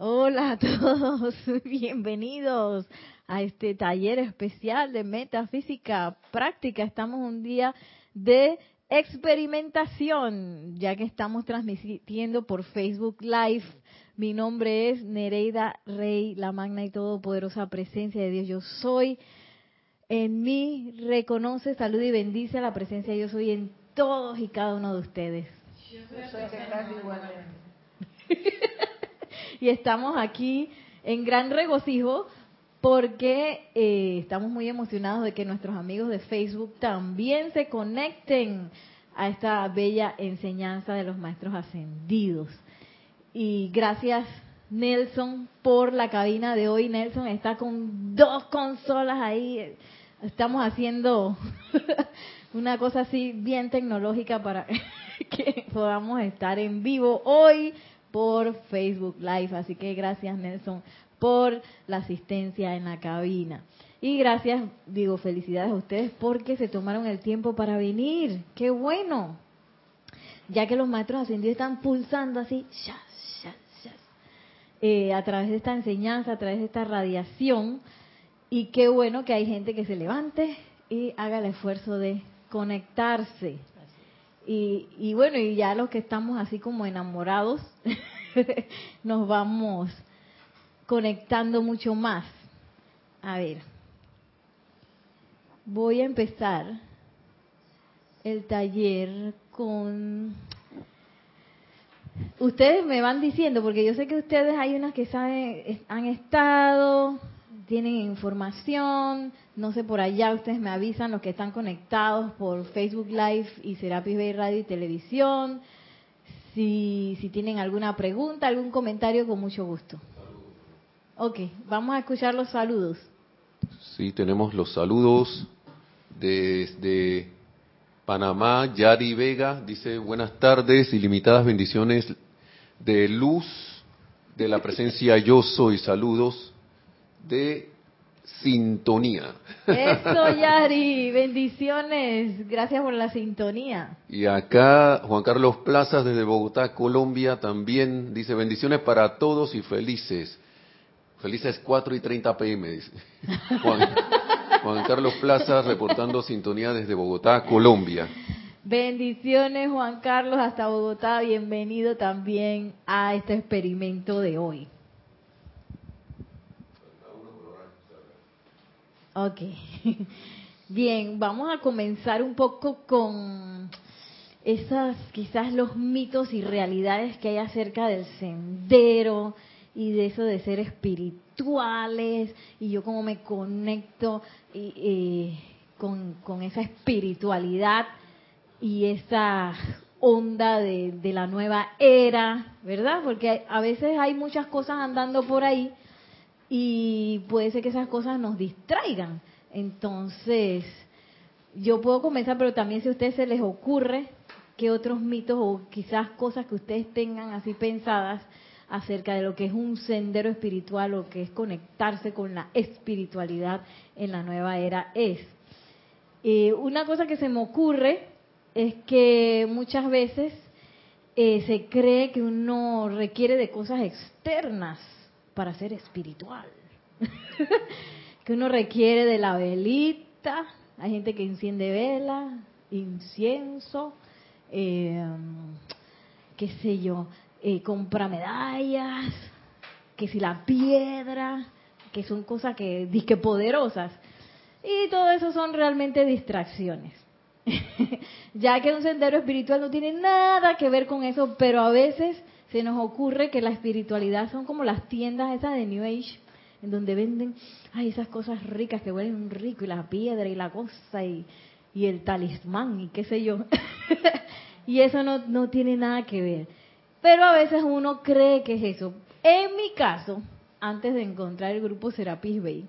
Hola a todos, bienvenidos a este taller especial de metafísica práctica. Estamos un día de experimentación, ya que estamos transmitiendo por Facebook Live. Mi nombre es Nereida Rey, la magna y todopoderosa presencia de Dios. Yo soy. En mí reconoce, salud y bendice la presencia de Yo soy en todos y cada uno de ustedes. Yo soy y estamos aquí en gran regocijo porque eh, estamos muy emocionados de que nuestros amigos de Facebook también se conecten a esta bella enseñanza de los maestros ascendidos. Y gracias Nelson por la cabina de hoy. Nelson está con dos consolas ahí. Estamos haciendo una cosa así bien tecnológica para que podamos estar en vivo hoy por Facebook Live. Así que gracias Nelson por la asistencia en la cabina. Y gracias, digo, felicidades a ustedes porque se tomaron el tiempo para venir. ¡Qué bueno! Ya que los maestros ascendidos están pulsando así, eh, a través de esta enseñanza, a través de esta radiación. Y qué bueno que hay gente que se levante y haga el esfuerzo de conectarse. Y, bueno, y ya los que estamos así como enamorados, nos vamos conectando mucho más. A ver, voy a empezar el taller con... Ustedes me van diciendo, porque yo sé que ustedes hay unas que saben, han estado, tienen información, no sé, por allá ustedes me avisan los que están conectados por Facebook Live y Serapis Bay Radio y Televisión. Si, tienen alguna pregunta, algún comentario, con mucho gusto. Ok, vamos a escuchar los saludos. Sí, tenemos los saludos desde Panamá. Yari Vega dice buenas tardes, ilimitadas bendiciones de luz de la presencia yo soy. Saludos de sintonía. Eso, Yari, bendiciones, gracias por la sintonía. Y acá Juan Carlos Plazas desde Bogotá, Colombia, también dice bendiciones para todos y felices. Felices 4 y 30 pm, dice. Juan, Juan Carlos Plazas reportando sintonía desde Bogotá, Colombia. Bendiciones Juan Carlos hasta Bogotá, bienvenido también a este experimento de hoy. Ok. Bien, vamos a comenzar un poco con esas, quizás los mitos y realidades que hay acerca del sendero y de eso de ser espirituales y yo cómo me conecto con, con, esa espiritualidad y esa onda de la nueva era, ¿verdad? Porque a veces hay muchas cosas andando por ahí y puede ser que esas cosas nos distraigan. Entonces, yo puedo comenzar, pero también si a ustedes se les ocurre que otros mitos o quizás cosas que ustedes tengan así pensadas acerca de lo que es un sendero espiritual o que es conectarse con la espiritualidad en la nueva era es. Eh, una cosa que se me ocurre es que muchas veces eh, se cree que uno requiere de cosas externas para ser espiritual. que uno requiere de la velita, hay gente que enciende vela, incienso, eh, qué sé yo, eh, compra medallas, que si la piedra, que son cosas que disque poderosas. Y todo eso son realmente distracciones. ya que un sendero espiritual no tiene nada que ver con eso, pero a veces se nos ocurre que la espiritualidad son como las tiendas esas de New Age, en donde venden ay, esas cosas ricas que huelen rico, y la piedra y la cosa, y, y el talismán, y qué sé yo. y eso no, no tiene nada que ver. Pero a veces uno cree que es eso. En mi caso, antes de encontrar el grupo Serapis Bay,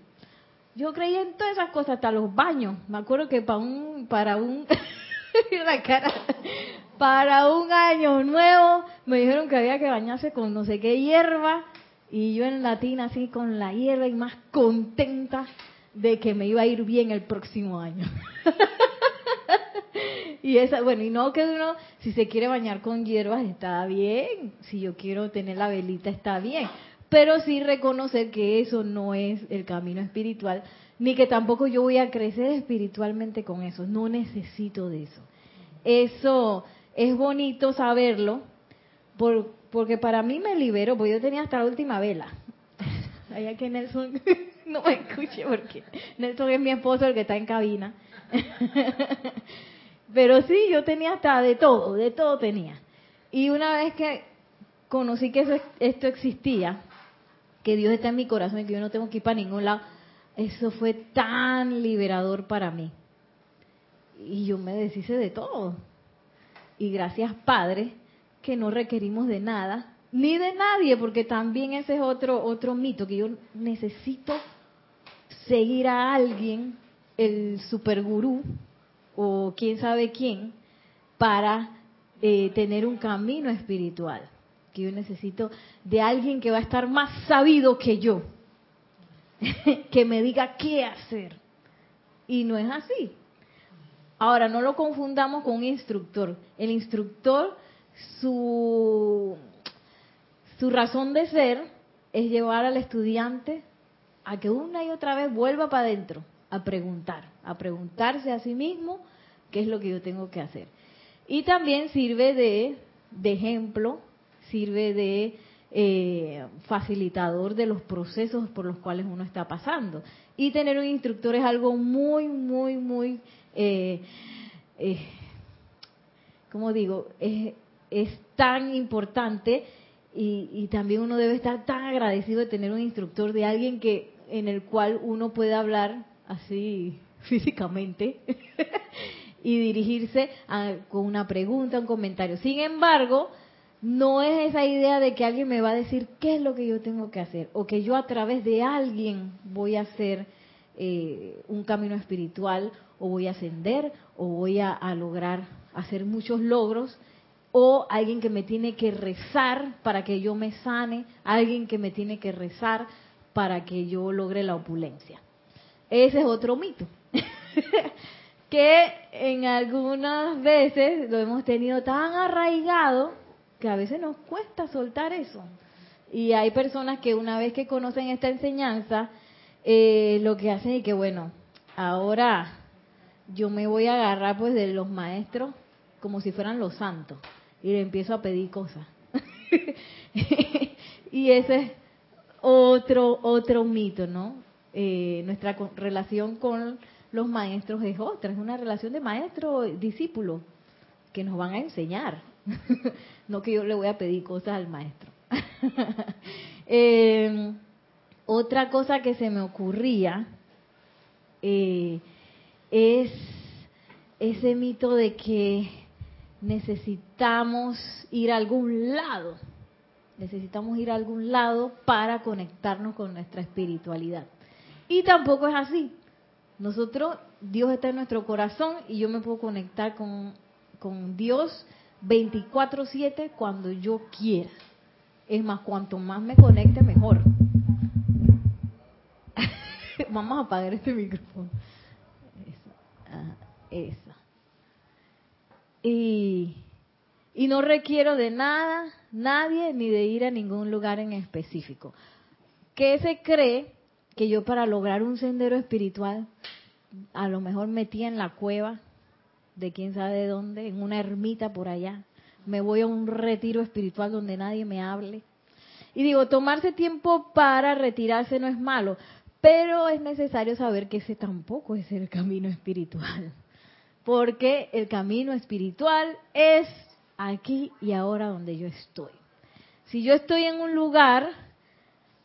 yo creía en todas esas cosas, hasta los baños. Me acuerdo que para un, para un, cara, para un año nuevo me dijeron que había que bañarse con no sé qué hierba y yo en latina así con la hierba y más contenta de que me iba a ir bien el próximo año. y esa, bueno, y no que uno, si se quiere bañar con hierbas está bien, si yo quiero tener la velita está bien, pero sí reconocer que eso no es el camino espiritual, ni que tampoco yo voy a crecer espiritualmente con eso, no necesito de eso. Eso es bonito saberlo, porque para mí me liberó, porque yo tenía hasta la última vela. Allá que Nelson no me escuche, porque Nelson es mi esposo el que está en cabina. Pero sí, yo tenía hasta de todo, de todo tenía. Y una vez que conocí que esto existía, que Dios está en mi corazón y que yo no tengo que ir para ningún lado, eso fue tan liberador para mí. Y yo me deshice de todo. Y gracias, Padre, que no requerimos de nada, ni de nadie, porque también ese es otro, otro mito, que yo necesito seguir a alguien, el supergurú, o quién sabe quién, para eh, tener un camino espiritual. Que yo necesito de alguien que va a estar más sabido que yo, que me diga qué hacer. Y no es así. Ahora, no lo confundamos con un instructor. El instructor, su, su razón de ser es llevar al estudiante a que una y otra vez vuelva para adentro, a preguntar, a preguntarse a sí mismo qué es lo que yo tengo que hacer. Y también sirve de, de ejemplo, sirve de eh, facilitador de los procesos por los cuales uno está pasando. Y tener un instructor es algo muy, muy, muy, eh, eh, como digo, es, es tan importante y, y, también uno debe estar tan agradecido de tener un instructor, de alguien que en el cual uno puede hablar así físicamente y dirigirse con una pregunta, un comentario. Sin embargo, no es esa idea de que alguien me va a decir qué es lo que yo tengo que hacer o que yo a través de alguien voy a hacer eh, un camino espiritual o voy a ascender o voy a, a lograr hacer muchos logros o alguien que me tiene que rezar para que yo me sane, alguien que me tiene que rezar para que yo logre la opulencia. Ese es otro mito. que en algunas veces lo hemos tenido tan arraigado que a veces nos cuesta soltar eso. Y hay personas que una vez que conocen esta enseñanza, eh, lo que hacen es que, bueno, ahora yo me voy a agarrar pues de los maestros como si fueran los santos y le empiezo a pedir cosas. y ese es otro, otro mito, ¿no? Eh, nuestra relación con los maestros es otra, es una relación de maestro-discípulo que nos van a enseñar, no que yo le voy a pedir cosas al maestro. eh, otra cosa que se me ocurría eh, es ese mito de que necesitamos ir a algún lado, necesitamos ir a algún lado para conectarnos con nuestra espiritualidad. Y tampoco es así. Nosotros, Dios está en nuestro corazón y yo me puedo conectar con, con Dios 24/7 cuando yo quiera. Es más, cuanto más me conecte, mejor. Vamos a apagar este micrófono. Esa. Y, y no requiero de nada, nadie, ni de ir a ningún lugar en específico. ¿Qué se cree que yo para lograr un sendero espiritual, a lo mejor metí en la cueva de quién sabe de dónde, en una ermita por allá, me voy a un retiro espiritual donde nadie me hable. Y digo, tomarse tiempo para retirarse no es malo, pero es necesario saber que ese tampoco es el camino espiritual. Porque el camino espiritual es aquí y ahora donde yo estoy. Si yo estoy en un lugar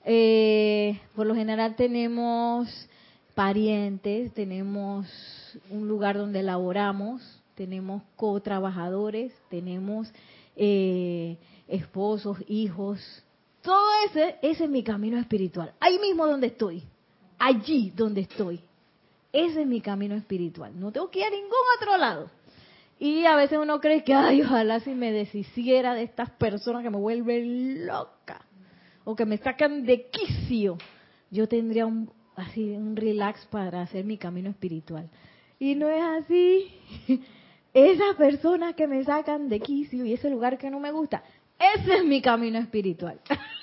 eh, por lo general tenemos parientes, tenemos un lugar donde laboramos, tenemos co-trabajadores, tenemos eh, esposos, hijos. Todo ese, ese es mi camino espiritual. Ahí mismo donde estoy, allí donde estoy. Ese es mi camino espiritual. No tengo que ir a ningún otro lado. Y a veces uno cree que, ay, ojalá si me deshiciera de estas personas que me vuelven loca o que me sacan de quicio, yo tendría un, así un relax para hacer mi camino espiritual. Y no es así. Esas personas que me sacan de quicio y ese lugar que no me gusta, ese es mi camino espiritual.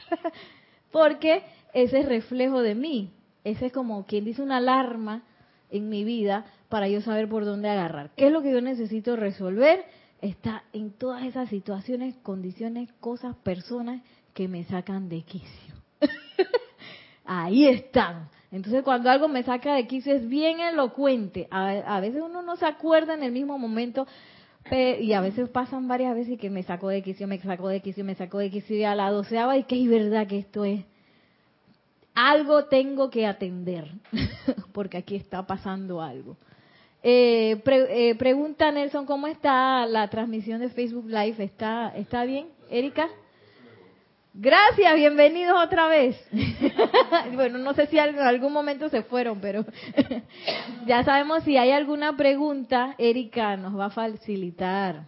porque ese es reflejo de mí. Ese es como quien dice una alarma en mi vida para yo saber por dónde agarrar. ¿Qué es lo que yo necesito resolver? Está en todas esas situaciones, condiciones, cosas, personas que me sacan de quicio. Ahí están. Entonces cuando algo me saca de quicio es bien elocuente. A, veces uno no se acuerda en el mismo momento y a veces pasan varias veces que me sacó de quicio, me sacó de quicio, me sacó de quicio y a la doceava y que es verdad que esto es algo tengo que atender, porque aquí está pasando algo. Eh, eh, pregunta Nelson, ¿cómo está la transmisión de Facebook Live? ¿Está, está bien, Erika? Gracias, bienvenidos otra vez. bueno, no sé si en algún momento se fueron, pero ya sabemos si hay alguna pregunta, Erika nos va a facilitar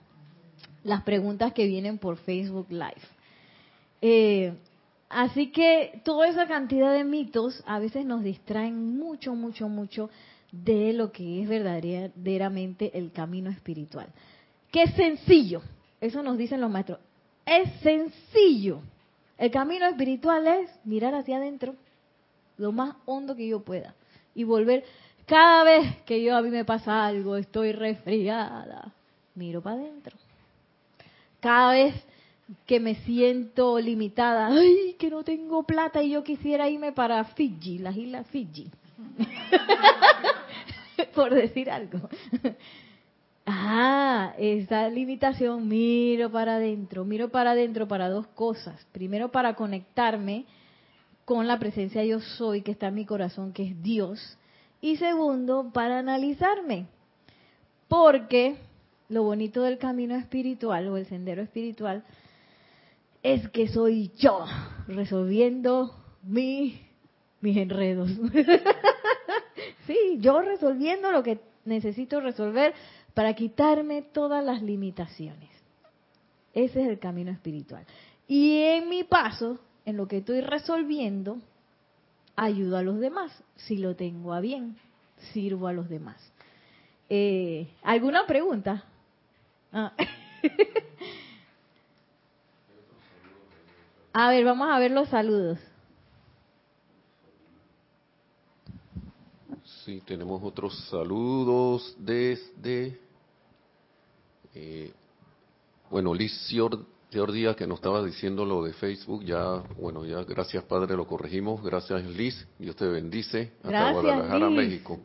las preguntas que vienen por Facebook Live. Eh, Así que toda esa cantidad de mitos a veces nos distraen mucho, mucho, mucho de lo que es verdaderamente el camino espiritual. Que es sencillo, eso nos dicen los maestros, es sencillo. El camino espiritual es mirar hacia adentro lo más hondo que yo pueda y volver. Cada vez que yo a mí me pasa algo, estoy resfriada, miro para adentro. Cada vez que me siento limitada, ay, que no tengo plata y yo quisiera irme para Fiji, las islas Fiji. Por decir algo. Ah, esa limitación, miro para adentro, miro para adentro para dos cosas. Primero para conectarme con la presencia yo soy que está en mi corazón, que es Dios. Y segundo, para analizarme. Porque lo bonito del camino espiritual o el sendero espiritual es que soy yo resolviendo mi, mis enredos. sí, yo resolviendo lo que necesito resolver para quitarme todas las limitaciones. Ese es el camino espiritual. Y en mi paso, en lo que estoy resolviendo, ayudo a los demás. Si lo tengo a bien, sirvo a los demás. Eh, ¿Alguna pregunta? Ah. A ver, vamos a ver los saludos. Sí, tenemos otros saludos desde, eh, bueno, Liz Díaz que nos estaba diciendo lo de Facebook, ya, bueno, ya gracias Padre, lo corregimos, gracias Liz, Dios te bendice, hasta Guadalajara, México.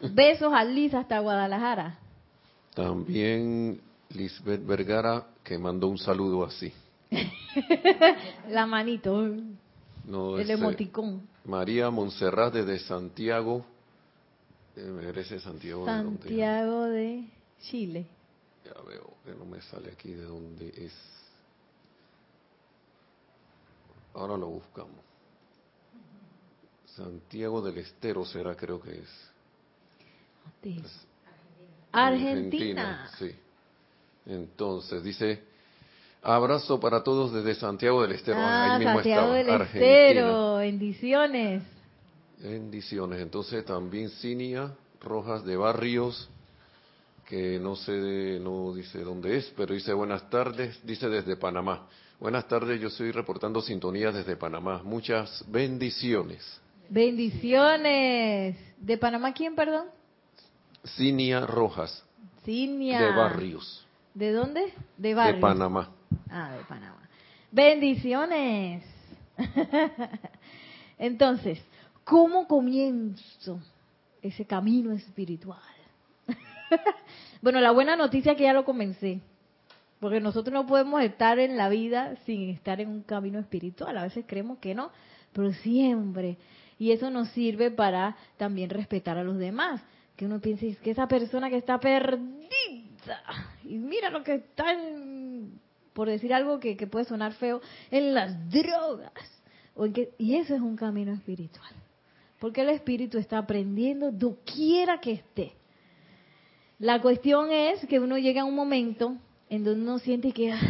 Besos a Liz hasta Guadalajara. También Lisbeth Vergara que mandó un saludo así. La manito. el emoticón. María Montserrat desde Santiago. Eh, merece Santiago. Santiago de, Chile. Ya veo que no me sale aquí de dónde es. Ahora lo buscamos. Santiago del Estero será, creo que es. Argentina. Argentina. Sí. Entonces, dice, Abrazo para todos desde Santiago del Estero. Ah, Santiago del Estero, bendiciones. Bendiciones. Entonces también Cinia Rojas de Barrios, que no sé, no dice dónde es, pero dice buenas tardes, dice desde Panamá. Buenas tardes, yo estoy reportando sintonía desde Panamá. Muchas bendiciones. Bendiciones. ¿De Panamá quién, perdón? Cinia Rojas. Cinia. De Barrios. ¿De dónde? De Barrios. De Panamá. Ah, de Panamá. Bendiciones. Entonces, ¿cómo comienzo ese camino espiritual? bueno, la buena noticia es que ya lo comencé. Porque nosotros no podemos estar en la vida sin estar en un camino espiritual. A veces creemos que no, pero siempre. Y eso nos sirve para también respetar a los demás. Que uno piense que esa persona que está perdida, y mira lo que está en por decir algo que, puede sonar feo, en las drogas. O en que, y eso es un camino espiritual. Porque el espíritu está aprendiendo doquiera que esté. La cuestión es que uno llega a un momento en donde uno siente que ah,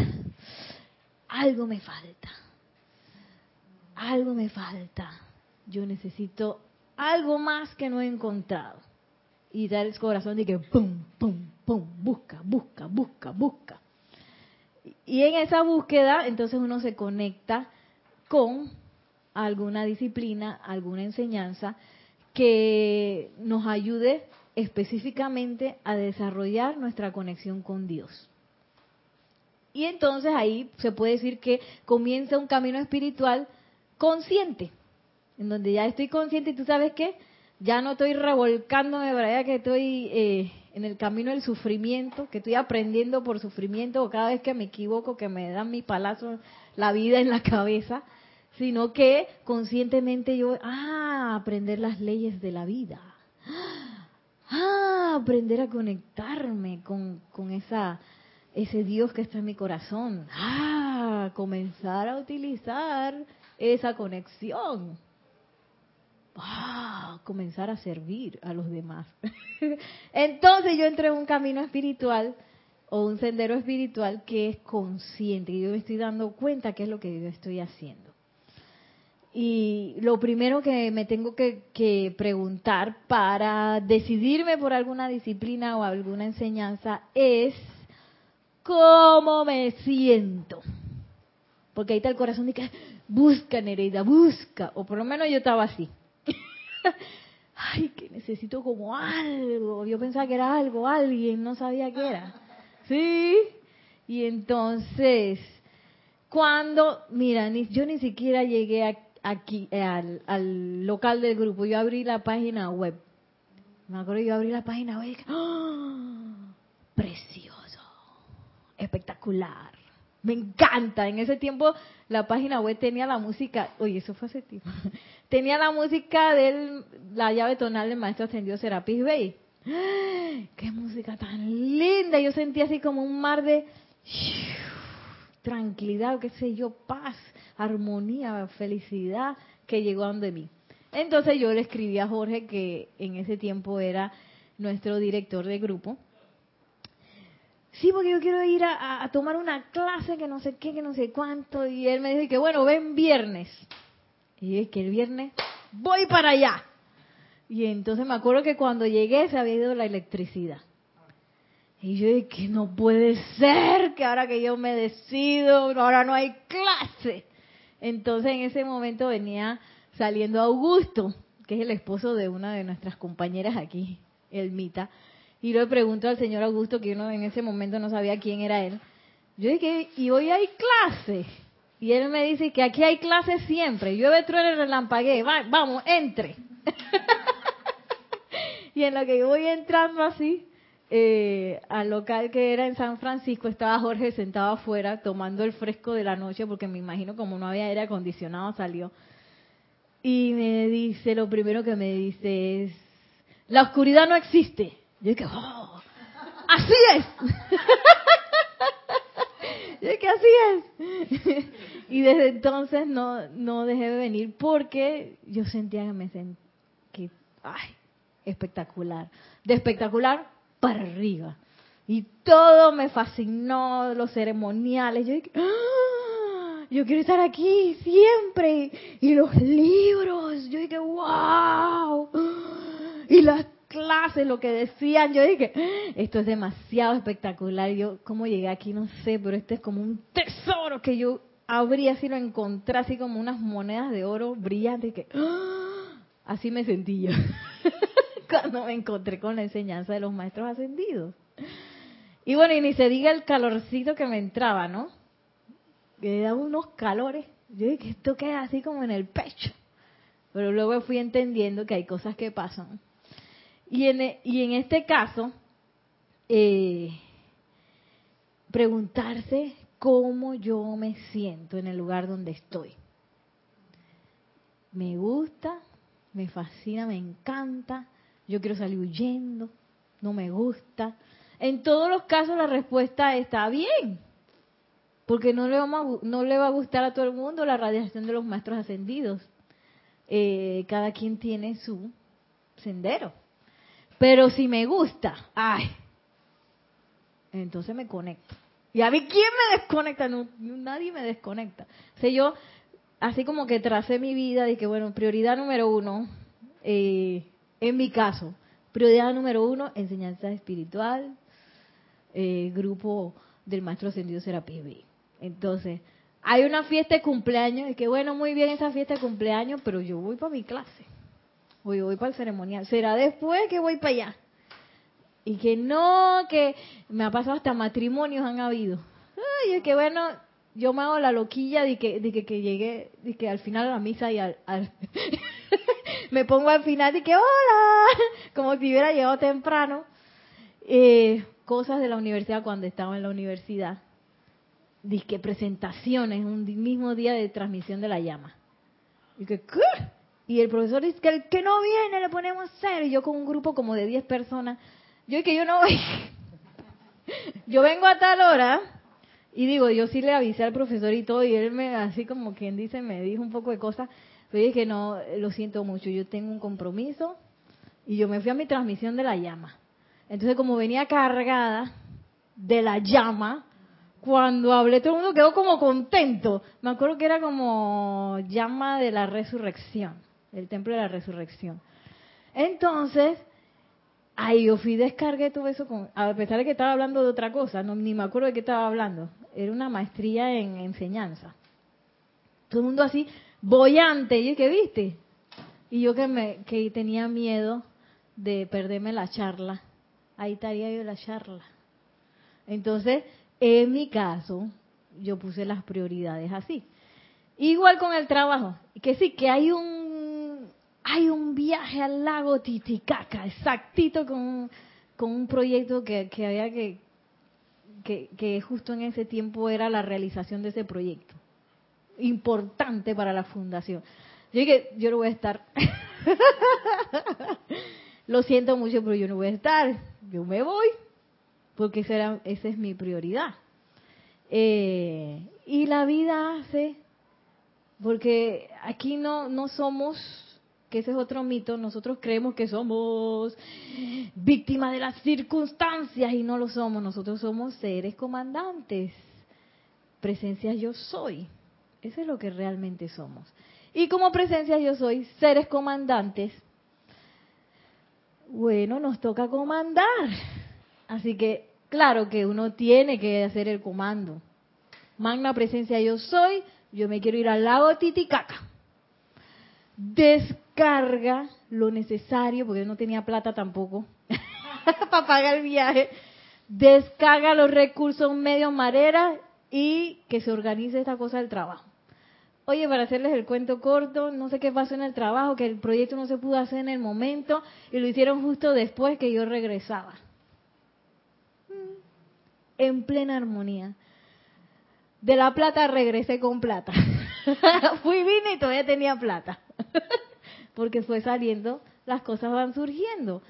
algo me falta. Algo me falta. Yo necesito algo más que no he encontrado. Y da el corazón de que pum, pum, pum, busca, busca, busca, busca. Y en esa búsqueda, entonces uno se conecta con alguna disciplina, alguna enseñanza que nos ayude específicamente a desarrollar nuestra conexión con Dios. Y entonces ahí se puede decir que comienza un camino espiritual consciente, en donde ya estoy consciente y tú sabes que ya no estoy revolcándome para allá que estoy eh, en el camino del sufrimiento, que estoy aprendiendo por sufrimiento o cada vez que me equivoco, que me dan mi palazo, la vida en la cabeza, sino que conscientemente yo, ah, aprender las leyes de la vida, aprender a conectarme con, con esa ese Dios que está en mi corazón, ah, comenzar a utilizar esa conexión ah, comenzar a servir a los demás. Entonces yo entré en un camino espiritual o un sendero espiritual que es consciente, y yo me estoy dando cuenta qué es lo que yo estoy haciendo. Y lo primero que me tengo que, preguntar para decidirme por alguna disciplina o alguna enseñanza es cómo me siento. Porque ahí está el corazón de que busca Nereida, busca. O por lo menos yo estaba así. Ay, que necesito como algo. Yo pensaba que era algo, alguien, no sabía qué era. ¿Sí? Y entonces, cuando, mira, ni, yo ni siquiera llegué aquí eh, al, al, local del grupo, yo abrí la página web. Me acuerdo, yo abrí la página web y ¡Oh! precioso, espectacular. Me encanta. En ese tiempo la página web tenía la música, oye, eso fue hace tiempo tenía la música de la llave tonal del maestro ascendido Serapis Bey. ¡Qué música tan linda! Yo sentía así como un mar de tranquilidad, qué sé yo, paz, armonía, felicidad que llegó a donde mí. Entonces yo le escribí a Jorge, que en ese tiempo era nuestro director de grupo. Sí, porque yo quiero ir a, tomar una clase que no sé qué, que no sé cuánto. Y él me dijo que bueno, ven viernes. Y es que el viernes voy para allá. Y entonces me acuerdo que cuando llegué se había ido la electricidad. Y yo dije que no puede ser que ahora que yo me decido, ahora no hay clase. Entonces en ese momento venía saliendo Augusto, que es el esposo de una de nuestras compañeras aquí, Elmita. Y le pregunto al señor Augusto, que uno en ese momento no sabía quién era él. Yo dije, ¿y hoy hay clase? Y él me dice que aquí hay clases siempre. Llueve, truene, relampaguee. Va, vamos, entre. y en lo que yo voy entrando así, eh, al local que era en San Francisco, estaba Jorge sentado afuera tomando el fresco de la noche, porque me imagino como no había aire acondicionado, salió. Y me dice, lo primero que me dice es, la oscuridad no existe. Yo dije, oh, así es. Yo que así es. y desde entonces no, no dejé de venir porque yo sentía que me sentía, que, ay, espectacular. De espectacular para arriba. Y todo me fascinó, los ceremoniales. Yo dije, ¡Ah! yo quiero estar aquí siempre. Y los libros. Yo dije, wow. Y las clases, lo que decían, yo dije, esto es demasiado espectacular. Yo, ¿cómo llegué aquí? No sé, pero este es como un tesoro que yo habría si lo encontré así como unas monedas de oro brillantes. Que, así me sentí yo cuando me encontré con la enseñanza de los maestros ascendidos. Y bueno, y ni se diga el calorcito que me entraba, ¿no? Que da unos calores. Yo dije, esto queda así como en el pecho. Pero luego fui entendiendo que hay cosas que pasan y en, e, y en este caso, eh, preguntarse cómo yo me siento en el lugar donde estoy. Me gusta, me fascina, me encanta, yo quiero salir huyendo, no me gusta. En todos los casos la respuesta está bien, porque no le, vamos no le va a gustar a todo el mundo la radiación de los maestros ascendidos. Eh, cada quien tiene su sendero. Pero si me gusta, ay, entonces me conecto. Y a mí, ¿quién me desconecta? No, nadie me desconecta. O sea, yo, así como que tracé mi vida, que, bueno, prioridad número uno, eh, en mi caso, prioridad número uno, enseñanza espiritual, eh, grupo del Maestro Ascendido Serapis B. Entonces, hay una fiesta de cumpleaños y que bueno, muy bien esa fiesta de cumpleaños, pero yo voy para mi clase. O yo voy para el ceremonial. Será después que voy para allá. Y que no, que me ha pasado hasta matrimonios han habido. Ay, es que bueno, yo me hago la loquilla de que, de que, llegué, de que al final de la misa y al, me pongo al final de que hola, como si hubiera llegado temprano. Eh, cosas de la universidad cuando estaba en la universidad. Disque presentaciones, un mismo día de transmisión de la llama. Y que. Y el profesor dice que el que no viene le ponemos cero. Y yo con un grupo como de 10 personas. Yo que yo no voy. yo vengo a tal hora y digo, yo sí le avisé al profesor y todo, y él me, así como quien dice, me dijo un poco de cosas, pero dije, no, lo siento mucho, yo tengo un compromiso, y yo me fui a mi transmisión de la llama. Entonces, como venía cargada de la llama, cuando hablé todo el mundo quedó como contento. Me acuerdo que era como llama de la resurrección, el templo de la resurrección. Entonces, ahí yo fui descargué todo eso, con, a pesar de que estaba hablando de otra cosa, no, ni me acuerdo de qué estaba hablando era una maestría en enseñanza. Todo el mundo así, boyante, y que viste. Y yo que me que tenía miedo de perderme la charla. Ahí estaría yo la charla. Entonces, en mi caso, yo puse las prioridades así. Igual con el trabajo, que sí, que hay un hay un viaje al lago Titicaca, exactito con, con un proyecto que, que había que, que, justo en ese tiempo era la realización de ese proyecto. Importante para la fundación. Yo dije, yo no voy a estar. Lo siento mucho, pero yo no voy a estar. Yo me voy, porque esa, esa es mi prioridad. Eh, y la vida hace, porque aquí no, no somos que ese es otro mito, nosotros creemos que somos víctimas de las circunstancias y no lo somos, nosotros somos seres comandantes, presencia yo soy, eso es lo que realmente somos. Y como presencia yo soy, seres comandantes, bueno, nos toca comandar. Así que, claro que uno tiene que hacer el comando. Magna presencia yo soy, yo me quiero ir al lago Titicaca descarga lo necesario, porque yo no tenía plata tampoco para pagar el viaje, descarga los recursos medios mareras y que se organice esta cosa del trabajo. Oye, para hacerles el cuento corto, no sé qué pasó en el trabajo, que el proyecto no se pudo hacer en el momento y lo hicieron justo después que yo regresaba. Mm. En plena armonía. De la plata regresé con plata. Fui, vine y todavía tenía plata. Porque fue saliendo, las cosas van surgiendo.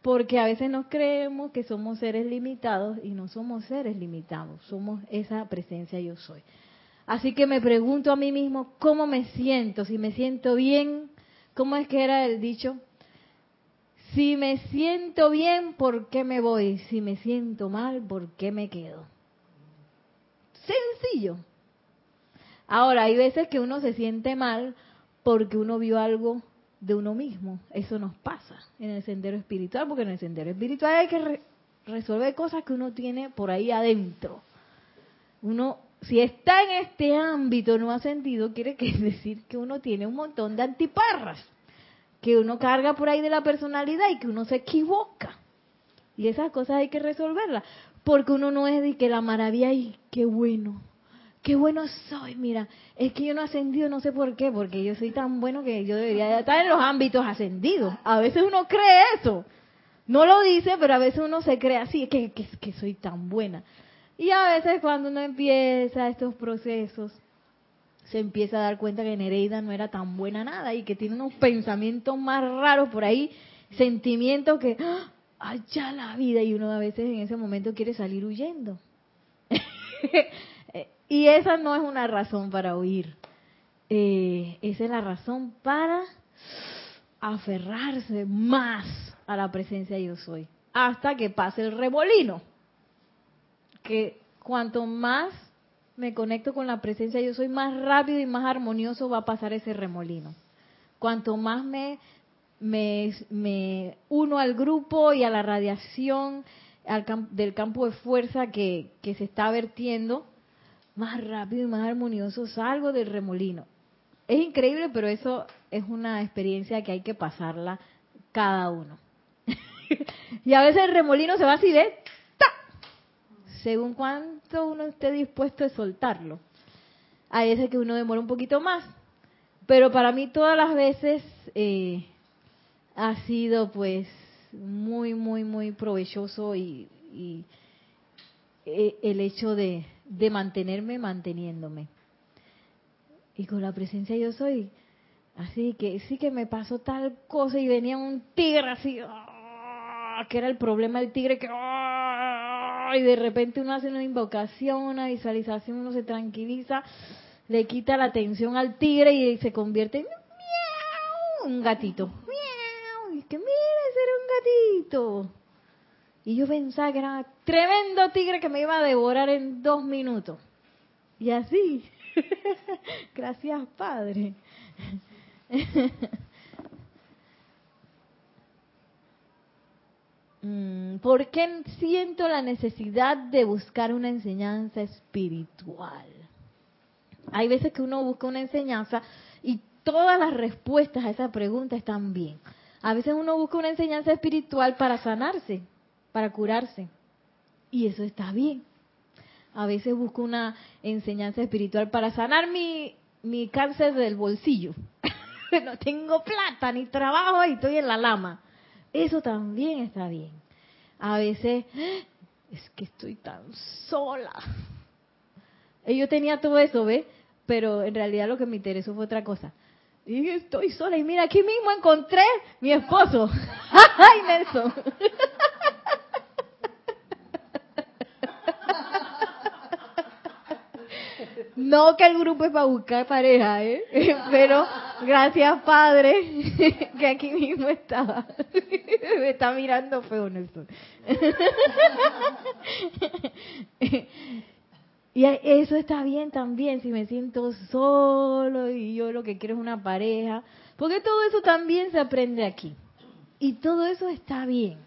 Porque a veces nos creemos que somos seres limitados y no somos seres limitados, somos esa presencia yo soy. Así que me pregunto a mí mismo cómo me siento, si me siento bien, ¿cómo es que era el dicho? Si me siento bien, ¿por qué me voy? Si me siento mal, ¿por qué me quedo? Sencillo. Ahora, hay veces que uno se siente mal porque uno vio algo de uno mismo. Eso nos pasa en el sendero espiritual, porque en el sendero espiritual hay que resolver cosas que uno tiene por ahí adentro. Uno, si está en este ámbito no ha sentido, quiere decir que uno tiene un montón de antiparras, que uno carga por ahí de la personalidad y que uno se equivoca. Y esas cosas hay que resolverlas, porque uno no es de que la maravilla y qué bueno, qué bueno soy, mira, es que yo no he ascendido, no sé por qué, porque yo soy tan bueno que yo debería estar en los ámbitos ascendidos. A veces uno cree eso, no lo dice, pero a veces uno se cree así, que, que, que soy tan buena. Y a veces cuando uno empieza estos procesos, se empieza a dar cuenta que Nereida no era tan buena nada y que tiene unos pensamientos más raros por ahí, sentimientos que, allá ¡ah! la vida, y uno a veces en ese momento quiere salir huyendo. Y esa no es una razón para huir. Eh, esa es la razón para aferrarse más a la presencia yo soy. Hasta que pase el remolino. Que cuanto más me conecto con la presencia yo soy, más rápido y más armonioso va a pasar ese remolino. Cuanto más me, me, uno al grupo y a la radiación del campo de fuerza que, que se está vertiendo, más rápido y más armonioso salgo del remolino. Es increíble, pero eso es una experiencia que hay que pasarla cada uno. y a veces el remolino se va así de. Según cuánto uno esté dispuesto a soltarlo. Hay veces que uno demora un poquito más, pero para mí todas las veces eh, ha sido pues muy, muy, muy provechoso y, eh, el hecho de, de mantenerme manteniéndome. Y con la presencia yo soy, así que sí que me pasó tal cosa y venía un tigre así, ¡ah! que era el problema del tigre, que ¡ah! Y de repente uno hace una invocación, una visualización, uno se tranquiliza, le quita la atención al tigre y se convierte en un gatito. ¡Miau! Y que mira, ese era un gatito. Y yo pensaba que era tremendo tigre que me iba a devorar en dos minutos. Y así. Gracias, Padre. ¿Por qué siento la necesidad de buscar una enseñanza espiritual? Hay veces que uno busca una enseñanza y todas las respuestas a esa pregunta están bien. A veces uno busca una enseñanza espiritual para sanarse, para curarse. Y eso está bien. A veces busco una enseñanza espiritual para sanar mi, mi cáncer del bolsillo. no tengo plata ni trabajo y estoy en la lama. Eso también está bien. A veces es que estoy tan sola. Y yo tenía todo eso, ¿ves? Pero en realidad lo que me interesó fue otra cosa. Y estoy sola y mira, aquí mismo encontré mi esposo. ¡Ay, Nelson! No que el grupo es para buscar pareja, ¿eh? Pero gracias, Padre, que aquí mismo estaba. Me está mirando feo, Nelson. Y eso está bien también, si me siento solo y yo lo que quiero es una pareja, porque todo eso también se aprende aquí. Y todo eso está bien,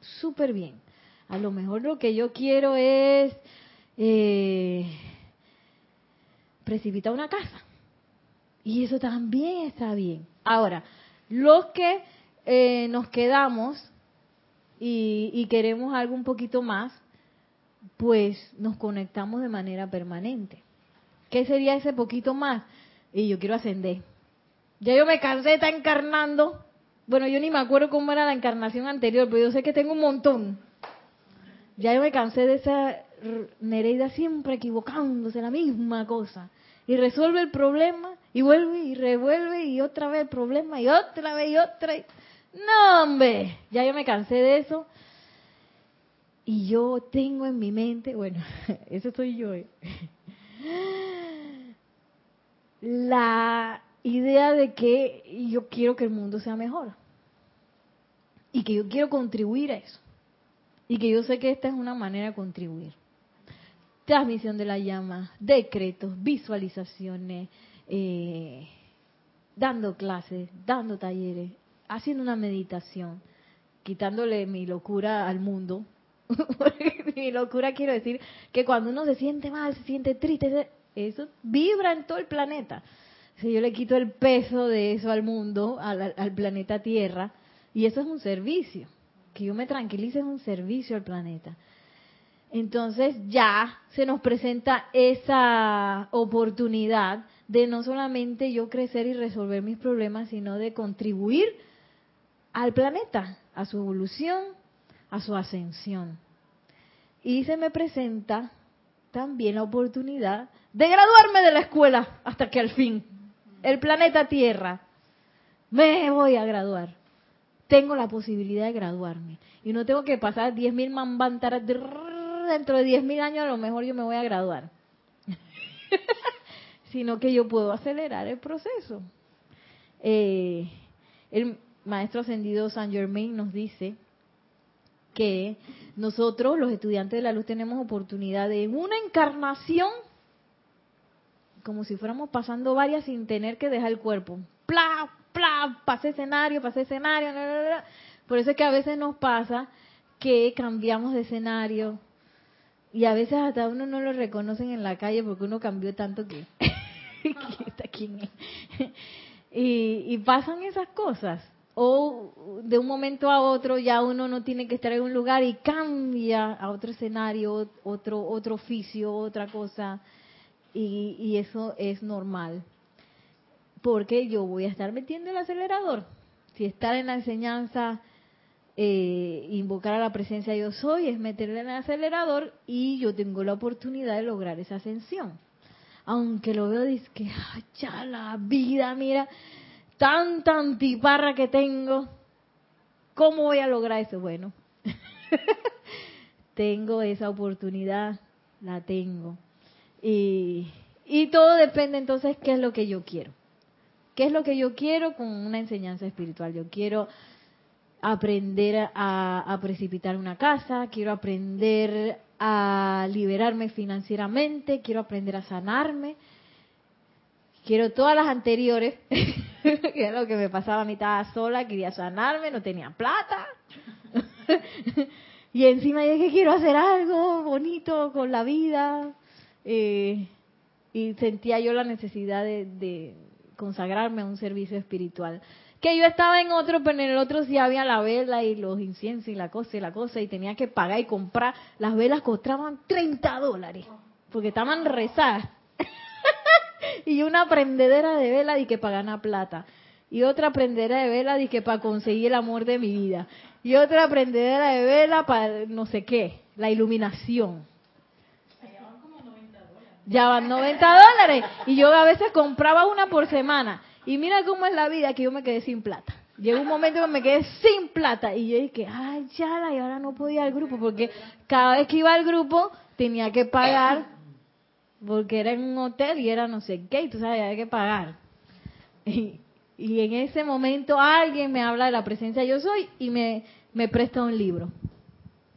súper bien. A lo mejor lo que yo quiero es eh, precipitar una casa. Y eso también está bien. Ahora, los que eh, nos quedamos y, y queremos algo un poquito más, pues nos conectamos de manera permanente. ¿Qué sería ese poquito más? Y yo quiero ascender. Ya yo me cansé de estar encarnando. Bueno, yo ni me acuerdo cómo era la encarnación anterior, pero yo sé que tengo un montón. Ya yo me cansé de esa Nereida siempre equivocándose, la misma cosa. Y resuelve el problema y vuelve y revuelve y otra vez el problema y otra vez y otra. No, hombre, ya yo me cansé de eso. Y yo tengo en mi mente, bueno, eso soy yo, eh, la idea de que yo quiero que el mundo sea mejor. Y que yo quiero contribuir a eso. Y que yo sé que esta es una manera de contribuir. Transmisión de la llama, decretos, visualizaciones, eh, dando clases, dando talleres, haciendo una meditación, quitándole mi locura al mundo, mi locura quiero decir que cuando uno se siente mal, se siente triste, eso vibra en todo el planeta. Si yo le quito el peso de eso al mundo, al, al planeta Tierra, y eso es un servicio. Que yo me tranquilice es un servicio al planeta. Entonces ya se nos presenta esa oportunidad de no solamente yo crecer y resolver mis problemas, sino de contribuir al planeta, a su evolución, a su ascensión. Y se me presenta también la oportunidad de graduarme de la escuela hasta que al fin, el planeta Tierra, me voy a graduar. Tengo la posibilidad de graduarme. Y no tengo que pasar 10.000 mambantaras dentro de 10.000 años, a lo mejor yo me voy a graduar. Sino que yo puedo acelerar el proceso. Eh, el maestro ascendido San Germain nos dice que nosotros, los estudiantes de la luz, tenemos oportunidad de una encarnación, como si fuéramos pasando varias sin tener que dejar el cuerpo. Pla, pla, pase escenario, pase escenario. Por eso es que a veces nos pasa que cambiamos de escenario Y a veces hasta uno no lo reconocen en la calle porque uno cambió tanto que... Y, y pasan esas cosas. O de un momento a otro ya uno no tiene que estar en un lugar y cambia a otro escenario, otro, otro oficio, otra cosa. Y, y eso es normal. Porque yo voy a estar metiendo el acelerador. Si estar en la enseñanza eh, invocar a la presencia yo soy, es meterle en el acelerador y yo tengo la oportunidad de lograr esa ascensión. Aunque lo veo, dice que, ya la vida, mira, tanta antiparra que tengo, ¿cómo voy a lograr eso? Bueno, tengo esa oportunidad, la tengo. Y, y todo depende entonces qué es lo que yo quiero. ¿Qué es lo que yo quiero con una enseñanza espiritual? Yo quiero aprender a, precipitar una casa, quiero aprender a liberarme financieramente, quiero aprender a sanarme, quiero todas las anteriores, que es lo que me pasaba a mí, estaba sola, quería sanarme, no tenía plata. y encima dije que quiero hacer algo bonito con la vida. Eh, y sentía yo la necesidad de consagrarme a un servicio espiritual que yo estaba en otro, pero en el otro sí había la vela y los inciensos y la cosa y la cosa, y tenía que pagar y comprar. Las velas costaban 30 dólares, porque estaban rezadas. y una prendedera de vela y que para ganar plata. Y otra prendedera de vela y que para conseguir el amor de mi vida. Y otra prendedera de vela para no sé qué, la iluminación. Ya van 90 dólares. Y yo a veces compraba una por semana. Y mira cómo es la vida que yo me quedé sin plata. Llegó un momento que me quedé sin plata y yo dije, ay, ya, y ahora no podía ir al grupo porque cada vez que iba al grupo tenía que pagar porque era en un hotel y era no sé qué, y tú sabes, había que pagar. Y, y en ese momento alguien me habla de la presencia yo soy y me, me presta un libro.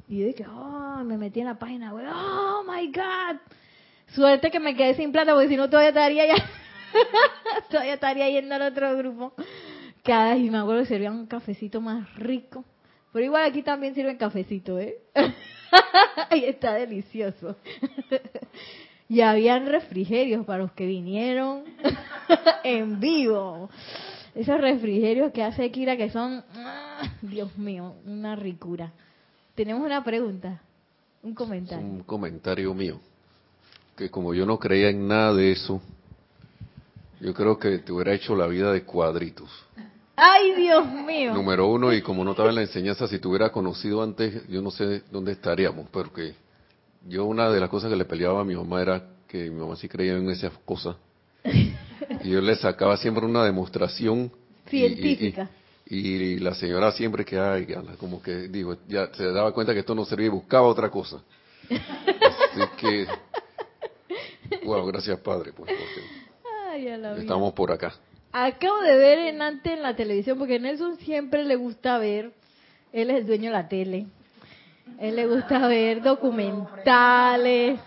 Y yo dije, oh, me metí en la página web, oh my God. Suerte que me quedé sin plata porque si no todavía estaría ya Todavía estaría yendo al otro grupo. Cada vez me acuerdo que servían un cafecito más rico. Pero igual aquí también sirven cafecito, ¿eh? y está delicioso. y habían refrigerios para los que vinieron en vivo. Esos refrigerios que hace Kira que son, ¡ah! Dios mío, una ricura. Tenemos una pregunta, un comentario. un comentario mío. Que como yo no creía en nada de eso, yo creo que te hubiera hecho la vida de cuadritos. ¡Ay, Dios mío! Número uno, y como no estaba en la enseñanza, si te hubiera conocido antes, yo no sé dónde estaríamos, porque yo una de las cosas que le peleaba a mi mamá era que mi mamá sí creía en esas cosas. Y yo le sacaba siempre una demostración. Científica. Y, la señora siempre que, ay, como que, digo, ya se daba cuenta que esto no servía y buscaba otra cosa. Así que, bueno, gracias Padre. Pues, Estamos por acá. Acabo de ver en antes en la televisión, porque Nelson siempre le gusta ver, él es el dueño de la tele, él le gusta ver documentales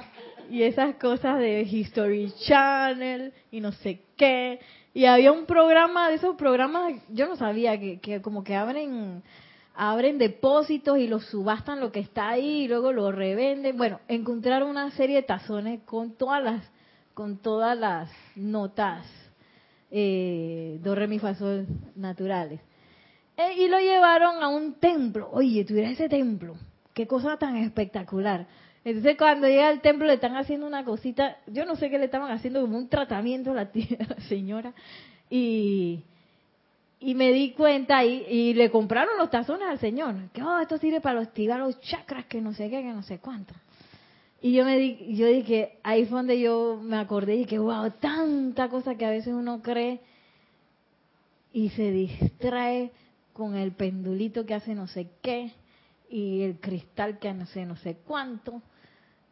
y esas cosas de History Channel y no sé qué. Y había un programa de esos programas, yo no sabía, que, que como que abren abren depósitos y los subastan lo que está ahí y luego lo revenden. Bueno, encontraron una serie de tazones con todas las con todas las notas eh, do, re, mi, fa, sol naturales. Eh, y lo llevaron a un templo. Oye, tuviera ese templo. Qué cosa tan espectacular. Entonces cuando llega al templo le están haciendo una cosita, yo no sé qué le estaban haciendo, como un tratamiento a la, tía, señora. Y, y me di cuenta y, y, le compraron los tazones al señor. Que, oh, esto sirve para activar los chakras, que no sé qué, que no sé cuánto. Y yo me di, yo dije, ahí fue donde yo me acordé y que wow, tanta cosa que a veces uno cree y se distrae con el pendulito que hace no sé qué y el cristal que hace no sé cuánto.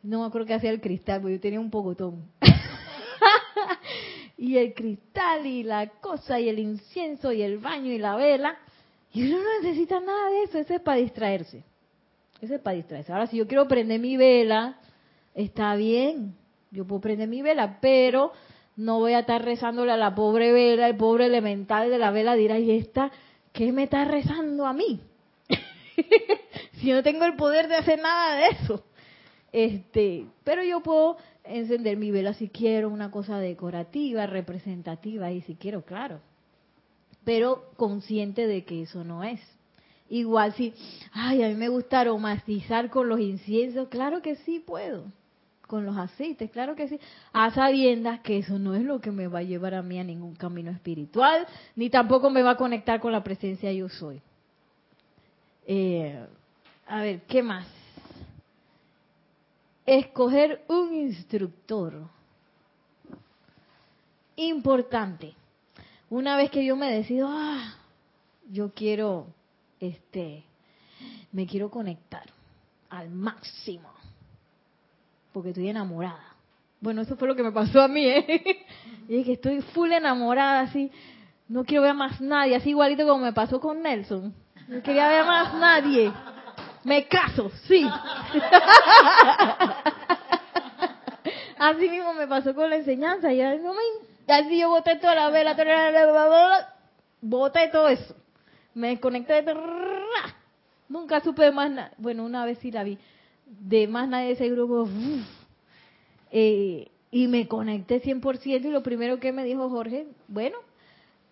No me acuerdo que hacía el cristal, porque yo tenía un pocotón. y el cristal y la cosa y el incienso y el baño y la vela. Y uno no necesita nada de eso, eso es para distraerse. Eso es para distraerse. Ahora, si yo quiero prender mi vela, está bien, yo puedo prender mi vela, pero no voy a estar rezándole a la pobre vela, el pobre elemental de la vela dirá, ¿y esta qué me está rezando a mí? si no tengo el poder de hacer nada de eso. Este, pero yo puedo encender mi vela si quiero, una cosa decorativa, representativa, y si quiero, claro. Pero consciente de que eso no es. Igual si, ay, a mí me gusta aromatizar con los inciensos, claro que sí puedo. Con los aceites, claro que sí. A sabiendas que eso no es lo que me va a llevar a mí a ningún camino espiritual, ni tampoco me va a conectar con la presencia yo soy. Eh, a ver, ¿qué más? Escoger un instructor. Importante. Una vez que yo me decido, ah, yo quiero, este, me quiero conectar al máximo, porque estoy enamorada. Bueno, eso fue lo que me pasó a mí, ¿eh? Y que estoy full enamorada, así, no quiero ver más nadie, así igualito como me pasó con Nelson. No quería ver más nadie. Me caso, sí. Así mismo me pasó con la enseñanza. Y así yo boté toda la vela, boté todo eso. Me desconecté de Nunca supe más nada. Bueno, una vez sí la vi. De más nadie de ese grupo. Eh, y me conecté 100% y lo primero que me dijo Jorge, bueno,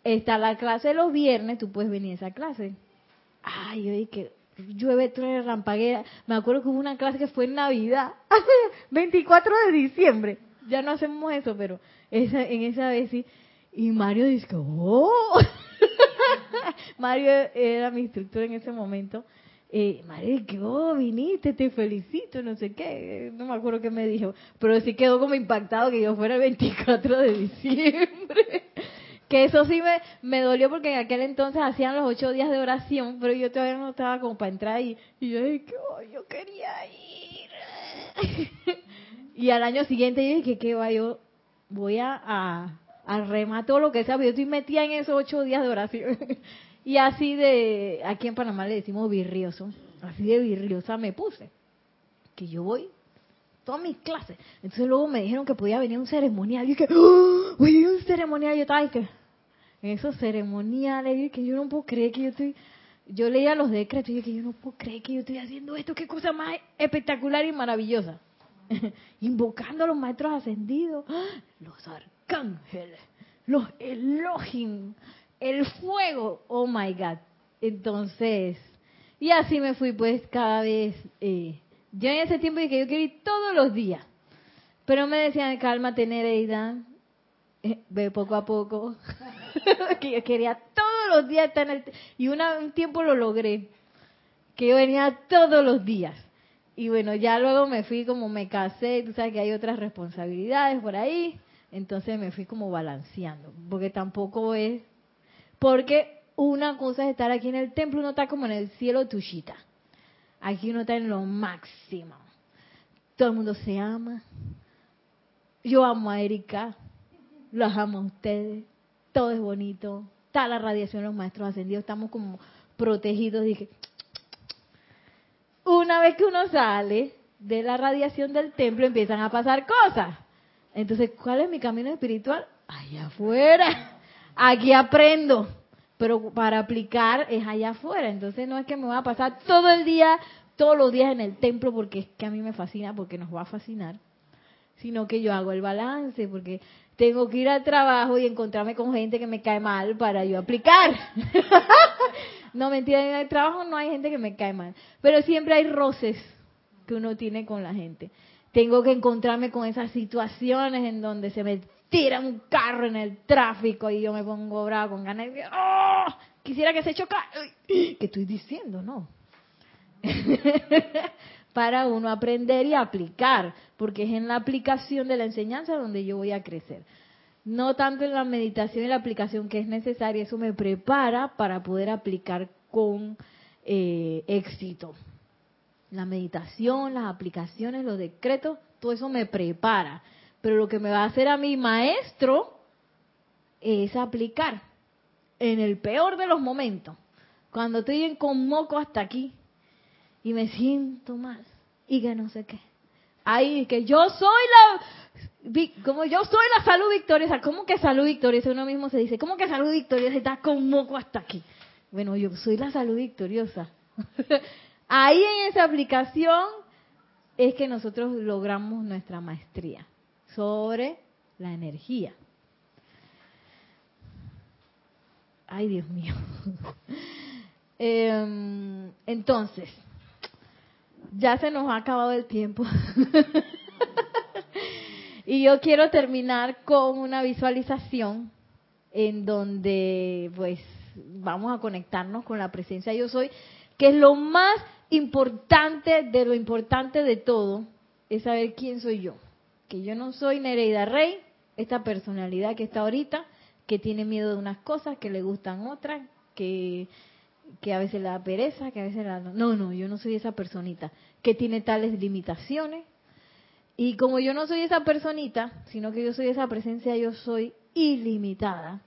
está la clase los viernes, tú puedes venir a esa clase. Ay, yo dije, llueve, truena, rampaguea. Me acuerdo que hubo una clase que fue en Navidad, 24 de diciembre. Ya no hacemos eso, pero esa, en esa vez sí. Y Mario dice, oh. Mario era mi instructor en ese momento. Eh, Mario, que oh, viniste, te felicito, no sé qué, no me acuerdo qué me dijo, pero sí quedó como impactado que yo fuera el 24 de diciembre. Que eso sí me, me dolió porque en aquel entonces hacían los ocho días de oración, pero yo todavía no estaba como para entrar y, y yo dije, oh, yo quería ir. y al año siguiente yo dije, ¿qué va? Yo voy a, a, a lo que sea, yo estoy metida en esos ocho días de oración. y así de, aquí en Panamá le decimos virrioso, así de virriosa me puse. Que yo voy todas mis clases. Entonces luego me dijeron que podía venir un ceremonial. Y dije, ¡Oh! voy a un ceremonial. Y yo estaba, que en esos ceremoniales, que yo no puedo creer que yo estoy, yo leía los decretos y dije que yo no puedo creer que yo estoy haciendo esto, qué cosa más espectacular y maravillosa. Invocando a los maestros ascendidos, los arcángeles, los Elohim, el fuego, oh my God. Entonces, y así me fui pues cada vez, eh, yo en ese tiempo dije yo quería ir todos los días, pero me decían, calma, tener eh, ve poco a poco. que yo quería todos los días estar en el... Y una, un tiempo lo logré, que yo venía todos los días. Y bueno, ya luego me fui como me casé, tú sabes que hay otras responsabilidades por ahí, entonces me fui como balanceando, porque tampoco es... Porque una cosa es estar aquí en el templo, uno está como en el cielo tushita. Aquí uno está en lo máximo. Todo el mundo se ama. Yo amo a Erika, los amo a ustedes, todo es bonito, está la radiación, los maestros ascendidos, estamos como protegidos. Dije, una vez que uno sale de la radiación del templo empiezan a pasar cosas. Entonces, ¿cuál es mi camino espiritual? Allá afuera. Aquí aprendo, pero para aplicar es allá afuera. Entonces, no es que me voy a pasar todo el día, todos los días en el templo porque es que a mí me fascina, porque nos va a fascinar, sino que yo hago el balance, porque tengo que ir al trabajo y encontrarme con gente que me cae mal para yo aplicar. no, mentira, en el trabajo no hay gente que me cae mal, pero siempre hay roces que uno tiene con la gente. Tengo que encontrarme con esas situaciones en donde se me tira un carro en el tráfico y yo me pongo bravo con ganas de ¡Oh! quisiera que se chocara. ¿Qué estoy diciendo? No. para uno aprender y aplicar, porque es en la aplicación de la enseñanza donde yo voy a crecer. No tanto en la meditación y la aplicación que es necesaria, eso me prepara para poder aplicar con eh, éxito. La meditación, las aplicaciones, los decretos, todo eso me prepara. Pero lo que me va a hacer a mi maestro es aplicar en el peor de los momentos. Cuando estoy con moco hasta aquí, y me siento mal y que no sé qué. Ahí que yo soy la como yo soy la salud victoriosa, ¿cómo que salud victoriosa? Uno mismo se dice, ¿cómo que salud victoriosa está con moco hasta aquí? Bueno, yo soy la salud victoriosa. Ahí en esa aplicación es que nosotros logramos nuestra maestría sobre la energía. Ay, Dios mío. Em, entonces, ya se nos ha acabado el tiempo. y yo quiero terminar con una visualización en donde pues vamos a conectarnos con la presencia yo soy, que es lo más importante de lo importante de todo, es saber quién soy yo. Que yo no soy Nereida Rey, esta personalidad que está ahorita, que tiene miedo de unas cosas, que le gustan otras, que, que a veces le da pereza, que a veces la... No, no, yo no soy esa personita, que tiene tales limitaciones. Y como yo no soy esa personita, sino que yo soy esa presencia, yo soy ilimitada.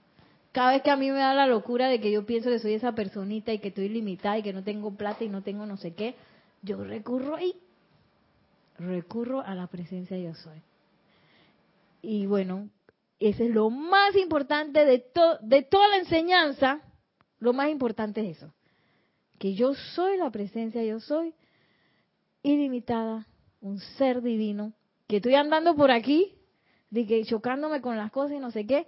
Cada vez que a mí me da la locura de que yo pienso que soy esa personita y que estoy limitada y que no tengo plata y no tengo no sé qué, yo recurro ahí, recurro a la presencia yo soy. Y bueno, ese es lo más importante de, toda la enseñanza. Lo más importante es eso. Que yo soy la presencia, yo soy ilimitada, un ser divino, que estoy andando por aquí, de que chocándome con las cosas y no sé qué,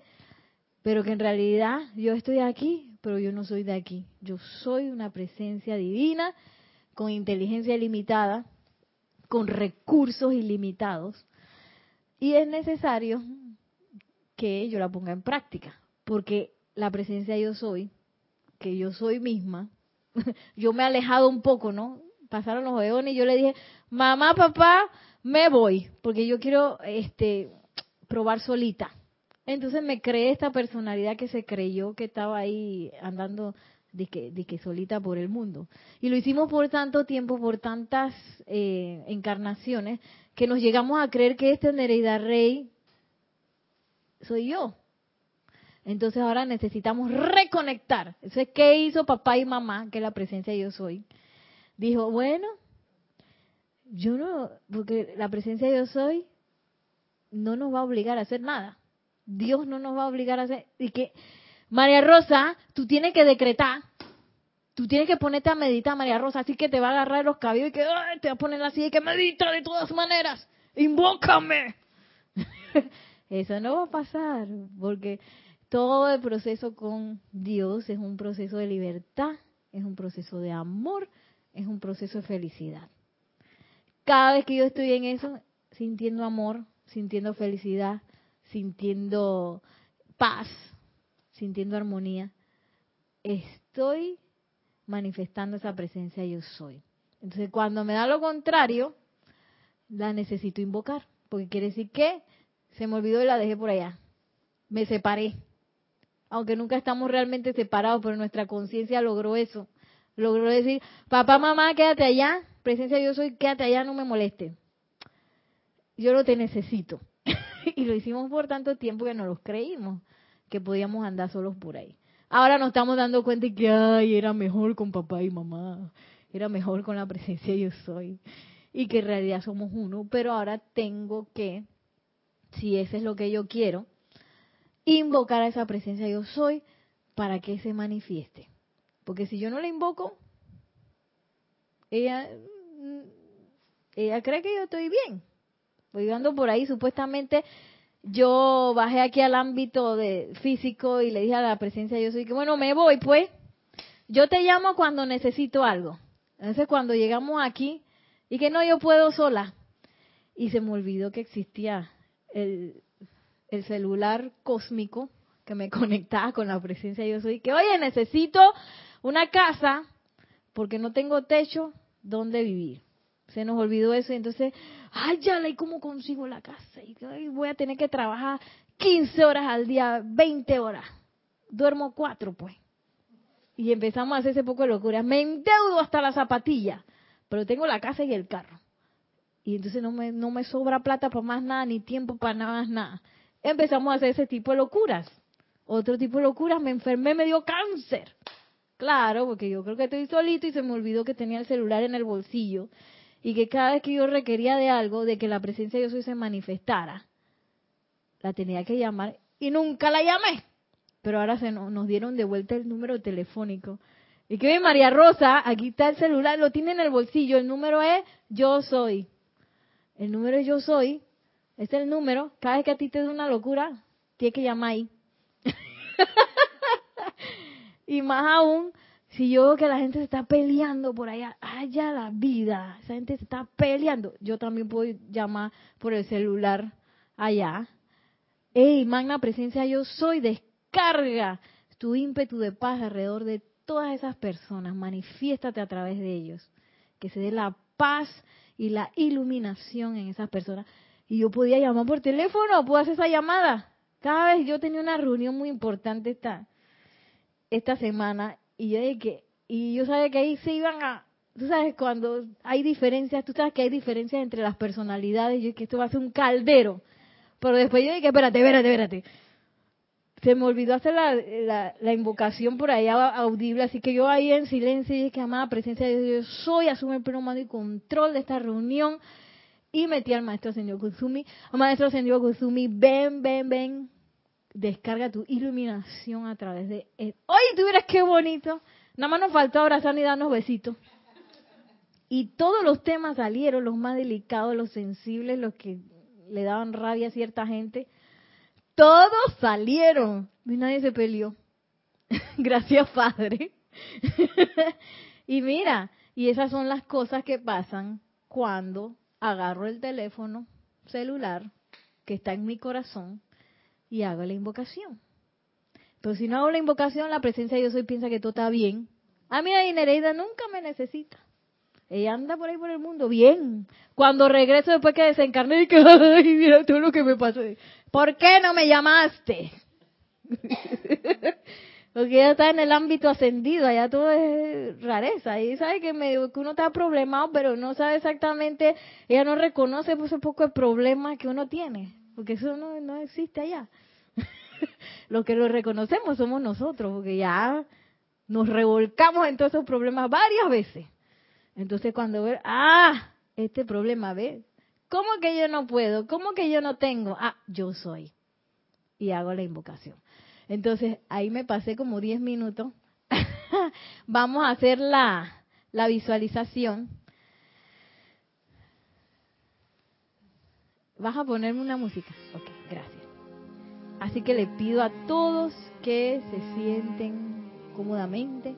pero que en realidad yo estoy aquí, pero yo no soy de aquí. Yo soy una presencia divina, con inteligencia ilimitada, con recursos ilimitados, y es necesario que yo la ponga en práctica, porque la presencia yo soy, que yo soy misma, yo me he alejado un poco, ¿no? Pasaron los eones y yo le dije, mamá, papá, me voy, porque yo quiero este probar solita. Entonces me creé esta personalidad que se creyó que estaba ahí andando de que, de que solita por el mundo. Y lo hicimos por tanto tiempo, por tantas eh, encarnaciones, que nos llegamos a creer que este Nereida Rey soy yo. Entonces ahora necesitamos reconectar. Eso es qué hizo papá y mamá, que la presencia yo soy. Dijo, bueno, yo no, porque la presencia yo soy no nos va a obligar a hacer nada. Dios no nos va a obligar a hacer. Y que, María Rosa, tú tienes que decretar. Tú tienes que ponerte a meditar, María Rosa, así que te va a agarrar los cabellos y que te va a poner así y que medita de todas maneras. Invócame. Eso no va a pasar, porque todo el proceso con Dios es un proceso de libertad, es un proceso de amor, es un proceso de felicidad. Cada vez que yo estoy en eso, sintiendo amor, sintiendo felicidad, sintiendo paz, sintiendo armonía, estoy manifestando esa presencia yo soy. Entonces, cuando me da lo contrario, la necesito invocar, porque quiere decir que se me olvidó y la dejé por allá. Me separé. Aunque nunca estamos realmente separados, pero nuestra conciencia logró eso. Logró decir, papá, mamá, quédate allá, presencia yo soy, quédate allá, no me moleste. Yo no te necesito. y lo hicimos por tanto tiempo que no los creímos, que podíamos andar solos por ahí. Ahora nos estamos dando cuenta que ay, era mejor con papá y mamá, era mejor con la presencia yo soy, y que en realidad somos uno, pero ahora tengo que si ese es lo que yo quiero, invocar a esa presencia yo soy para que se manifieste. Porque si yo no la invoco, ella, mm, ella cree que yo estoy bien. Voy ando por ahí, supuestamente yo bajé aquí al ámbito de físico y le dije a la presencia yo soy que bueno, me voy pues. Yo te llamo cuando necesito algo. Entonces cuando llegamos aquí y que no yo puedo sola. Y se me olvidó que existía el, celular cósmico que me conectaba con la presencia yo soy, que oye, necesito una casa porque no tengo techo donde vivir. Se nos olvidó eso y entonces, ay, ya, ¿y cómo consigo la casa? Y voy a tener que trabajar 15 horas al día, 20 horas. Duermo cuatro, pues. Y empezamos a hacer ese poco de locura. Me endeudo hasta la zapatilla, pero tengo la casa y el carro y entonces no me, no me sobra plata para más nada, ni tiempo para nada más nada. Empezamos a hacer ese tipo de locuras. Otro tipo de locuras, me enfermé, me dio cáncer. Claro, porque yo creo que estoy solito y se me olvidó que tenía el celular en el bolsillo y que cada vez que yo requería de algo, de que la presencia de Dios se manifestara, la tenía que llamar y nunca la llamé. Pero ahora se nos, nos dieron de vuelta el número telefónico. Y que María Rosa, aquí está el celular, lo tiene en el bolsillo, el número es yo soy. El número yo soy, es el número, cada vez que a ti te da una locura, tienes que llamar ahí. y más aún, si yo veo que la gente se está peleando por allá, allá la vida, esa gente se está peleando, yo también puedo llamar por el celular allá. Ey, magna presencia, yo soy, descarga tu ímpetu de paz alrededor de todas esas personas, manifiéstate a través de ellos, que se dé la paz y la iluminación en esas personas. Y yo podía llamar por teléfono, puedo hacer esa llamada. Cada vez yo tenía una reunión muy importante esta, esta semana y yo dije y yo sabía que ahí se iban a, tú sabes, cuando hay diferencias, tú sabes que hay diferencias entre las personalidades, yo dije que esto va a ser un caldero. Pero después yo dije, espérate, espérate, espérate. Se me olvidó hacer la, la, invocación por ahí audible, así que yo ahí en silencio dije que amada presencia de Dios, soy, asume el pleno mando y control de esta reunión. Y metí al maestro señor Kusumi. Maestro señor Kusumi, ven, ven, ven. Descarga tu iluminación a través de él. ¡Oye, tú verás qué bonito! Nada más nos faltó abrazar y darnos besitos. Y todos los temas salieron, los más delicados, los sensibles, los que le daban rabia a cierta gente. Todos salieron. Y nadie se peleó. Gracias, Padre. y mira, y esas son las cosas que pasan cuando agarro el teléfono celular que está en mi corazón y hago la invocación. Pero si no hago la invocación, la presencia de Yo Soy piensa que todo está bien. A mí la Nereida nunca me necesita. Ella anda por ahí por el mundo bien. Cuando regreso después que desencarné y que, ay, mira todo lo que me pasó. ¿Por qué no me llamaste? Porque ella está en el ámbito ascendido, allá todo es rareza. Y sabe que, que uno está problemado, pero no sabe exactamente, ella no reconoce pues, un poco el problema que uno tiene, porque eso no, no existe allá. Lo que lo reconocemos somos nosotros, porque ya nos revolcamos en todos esos problemas varias veces. Entonces cuando ve, ah, este problema, ¿ves? ¿Cómo que yo no puedo? ¿Cómo que yo no tengo? Ah, yo soy. Y hago la invocación. Entonces ahí me pasé como 10 minutos. Vamos a hacer la, la visualización. ¿Vas a ponerme una música? Ok, gracias. Así que le pido a todos que se sienten cómodamente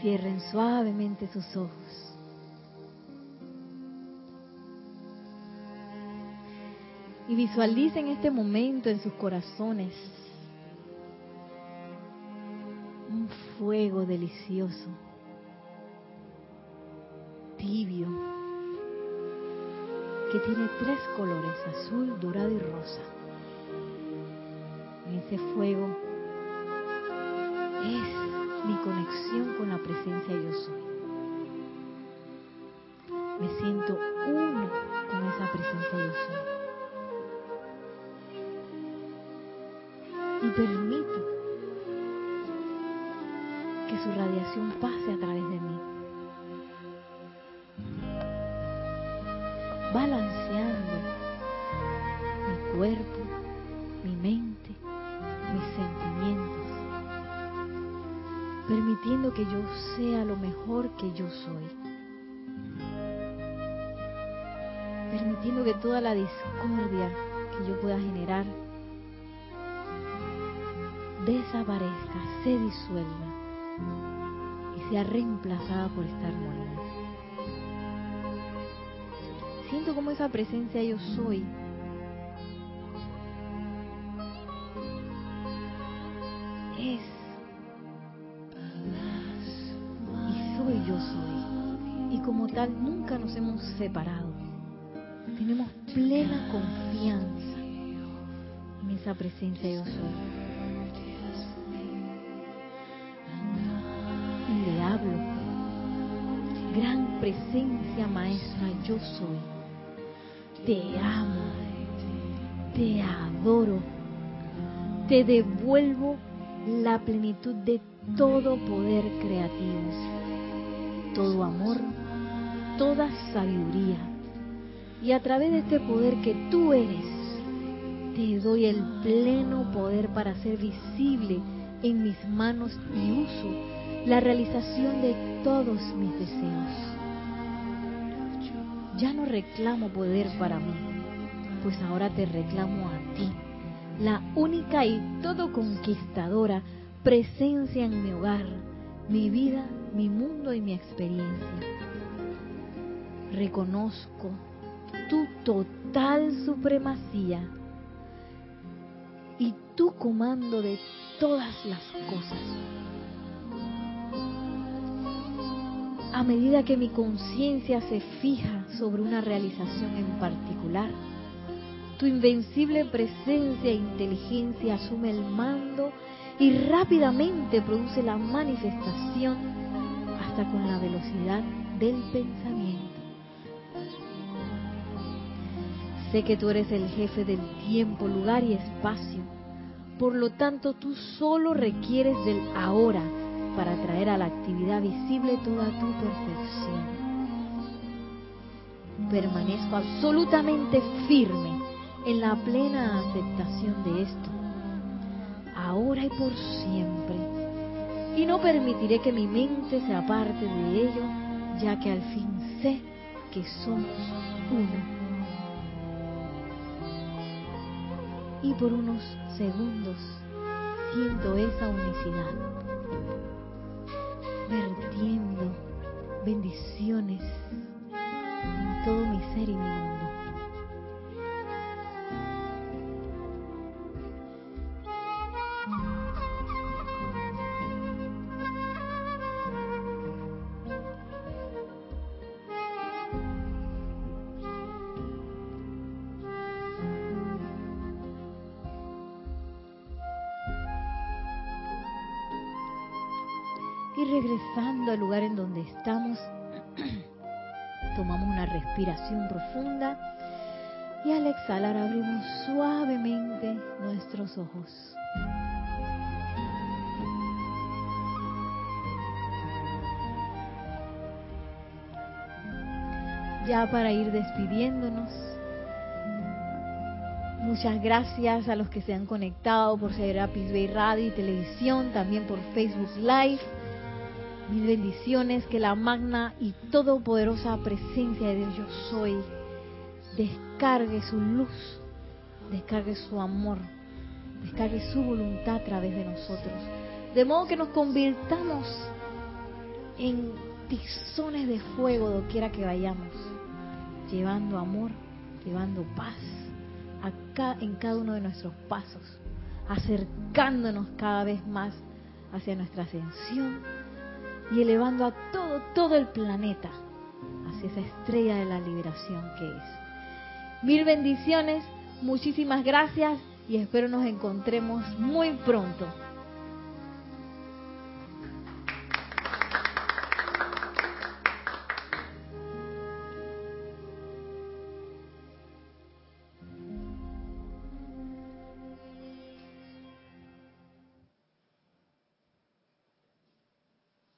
Cierren suavemente sus ojos. Y visualicen este momento en sus corazones. Un fuego delicioso, tibio, que tiene tres colores, azul, dorado y rosa. Ese fuego es mi conexión con la presencia yo soy. Me siento uno con esa presencia yo soy. Y permito que su radiación pase a través de mí. Balanceando mi cuerpo, mi mente, mis sentimientos permitiendo que yo sea lo mejor que yo soy. Permitiendo que toda la discordia que yo pueda generar desaparezca, se disuelva y sea reemplazada por esta armonía. Siento como esa presencia yo soy es como tal nunca nos hemos separado. Tenemos plena confianza en esa presencia yo soy. Y le hablo. Gran presencia maestra yo soy. Te amo. Te adoro. Te devuelvo la plenitud de todo poder creativo, todo amor, toda sabiduría. Y a través de este poder que tú eres, te doy el pleno poder para ser visible en mis manos y uso la realización de todos mis deseos. Ya no reclamo poder para mí, pues ahora te reclamo a ti, la única y todo conquistadora presencia en mi hogar, mi vida, mi mundo y mi experiencia. Reconozco tu total supremacía y tu comando de todas las cosas. A medida que mi conciencia se fija sobre una realización en particular, tu invencible presencia e inteligencia asume el mando y rápidamente produce la manifestación hasta con la velocidad del pensamiento. Sé que tú eres el jefe del tiempo, lugar y espacio. Por lo tanto, tú solo requieres del ahora para traer a la actividad visible toda tu perfección. Permanezco absolutamente firme en la plena aceptación de esto, ahora y por siempre. Y no permitiré que mi mente se aparte de ello, ya que al fin sé que somos uno. y por unos segundos siento esa unicidad, vertiendo bendiciones en todo mi ser y mi mundo. Y regresando al lugar en donde estamos, tomamos una respiración profunda y al exhalar abrimos suavemente nuestros ojos. Ya para ir despidiéndonos, muchas gracias a los que se han conectado por Serapis Bay Radio y Televisión, también por Facebook Live mis bendiciones, que la magna y todopoderosa presencia de Dios yo soy descargue su luz, descargue su amor, descargue su voluntad a través de nosotros. De modo que nos convirtamos en tizones de fuego doquiera que vayamos, llevando amor, llevando paz en cada uno de nuestros pasos, acercándonos cada vez más hacia nuestra ascensión y elevando a todo, todo el planeta hacia esa estrella de la liberación que es. Mil bendiciones, muchísimas gracias y espero nos encontremos muy pronto.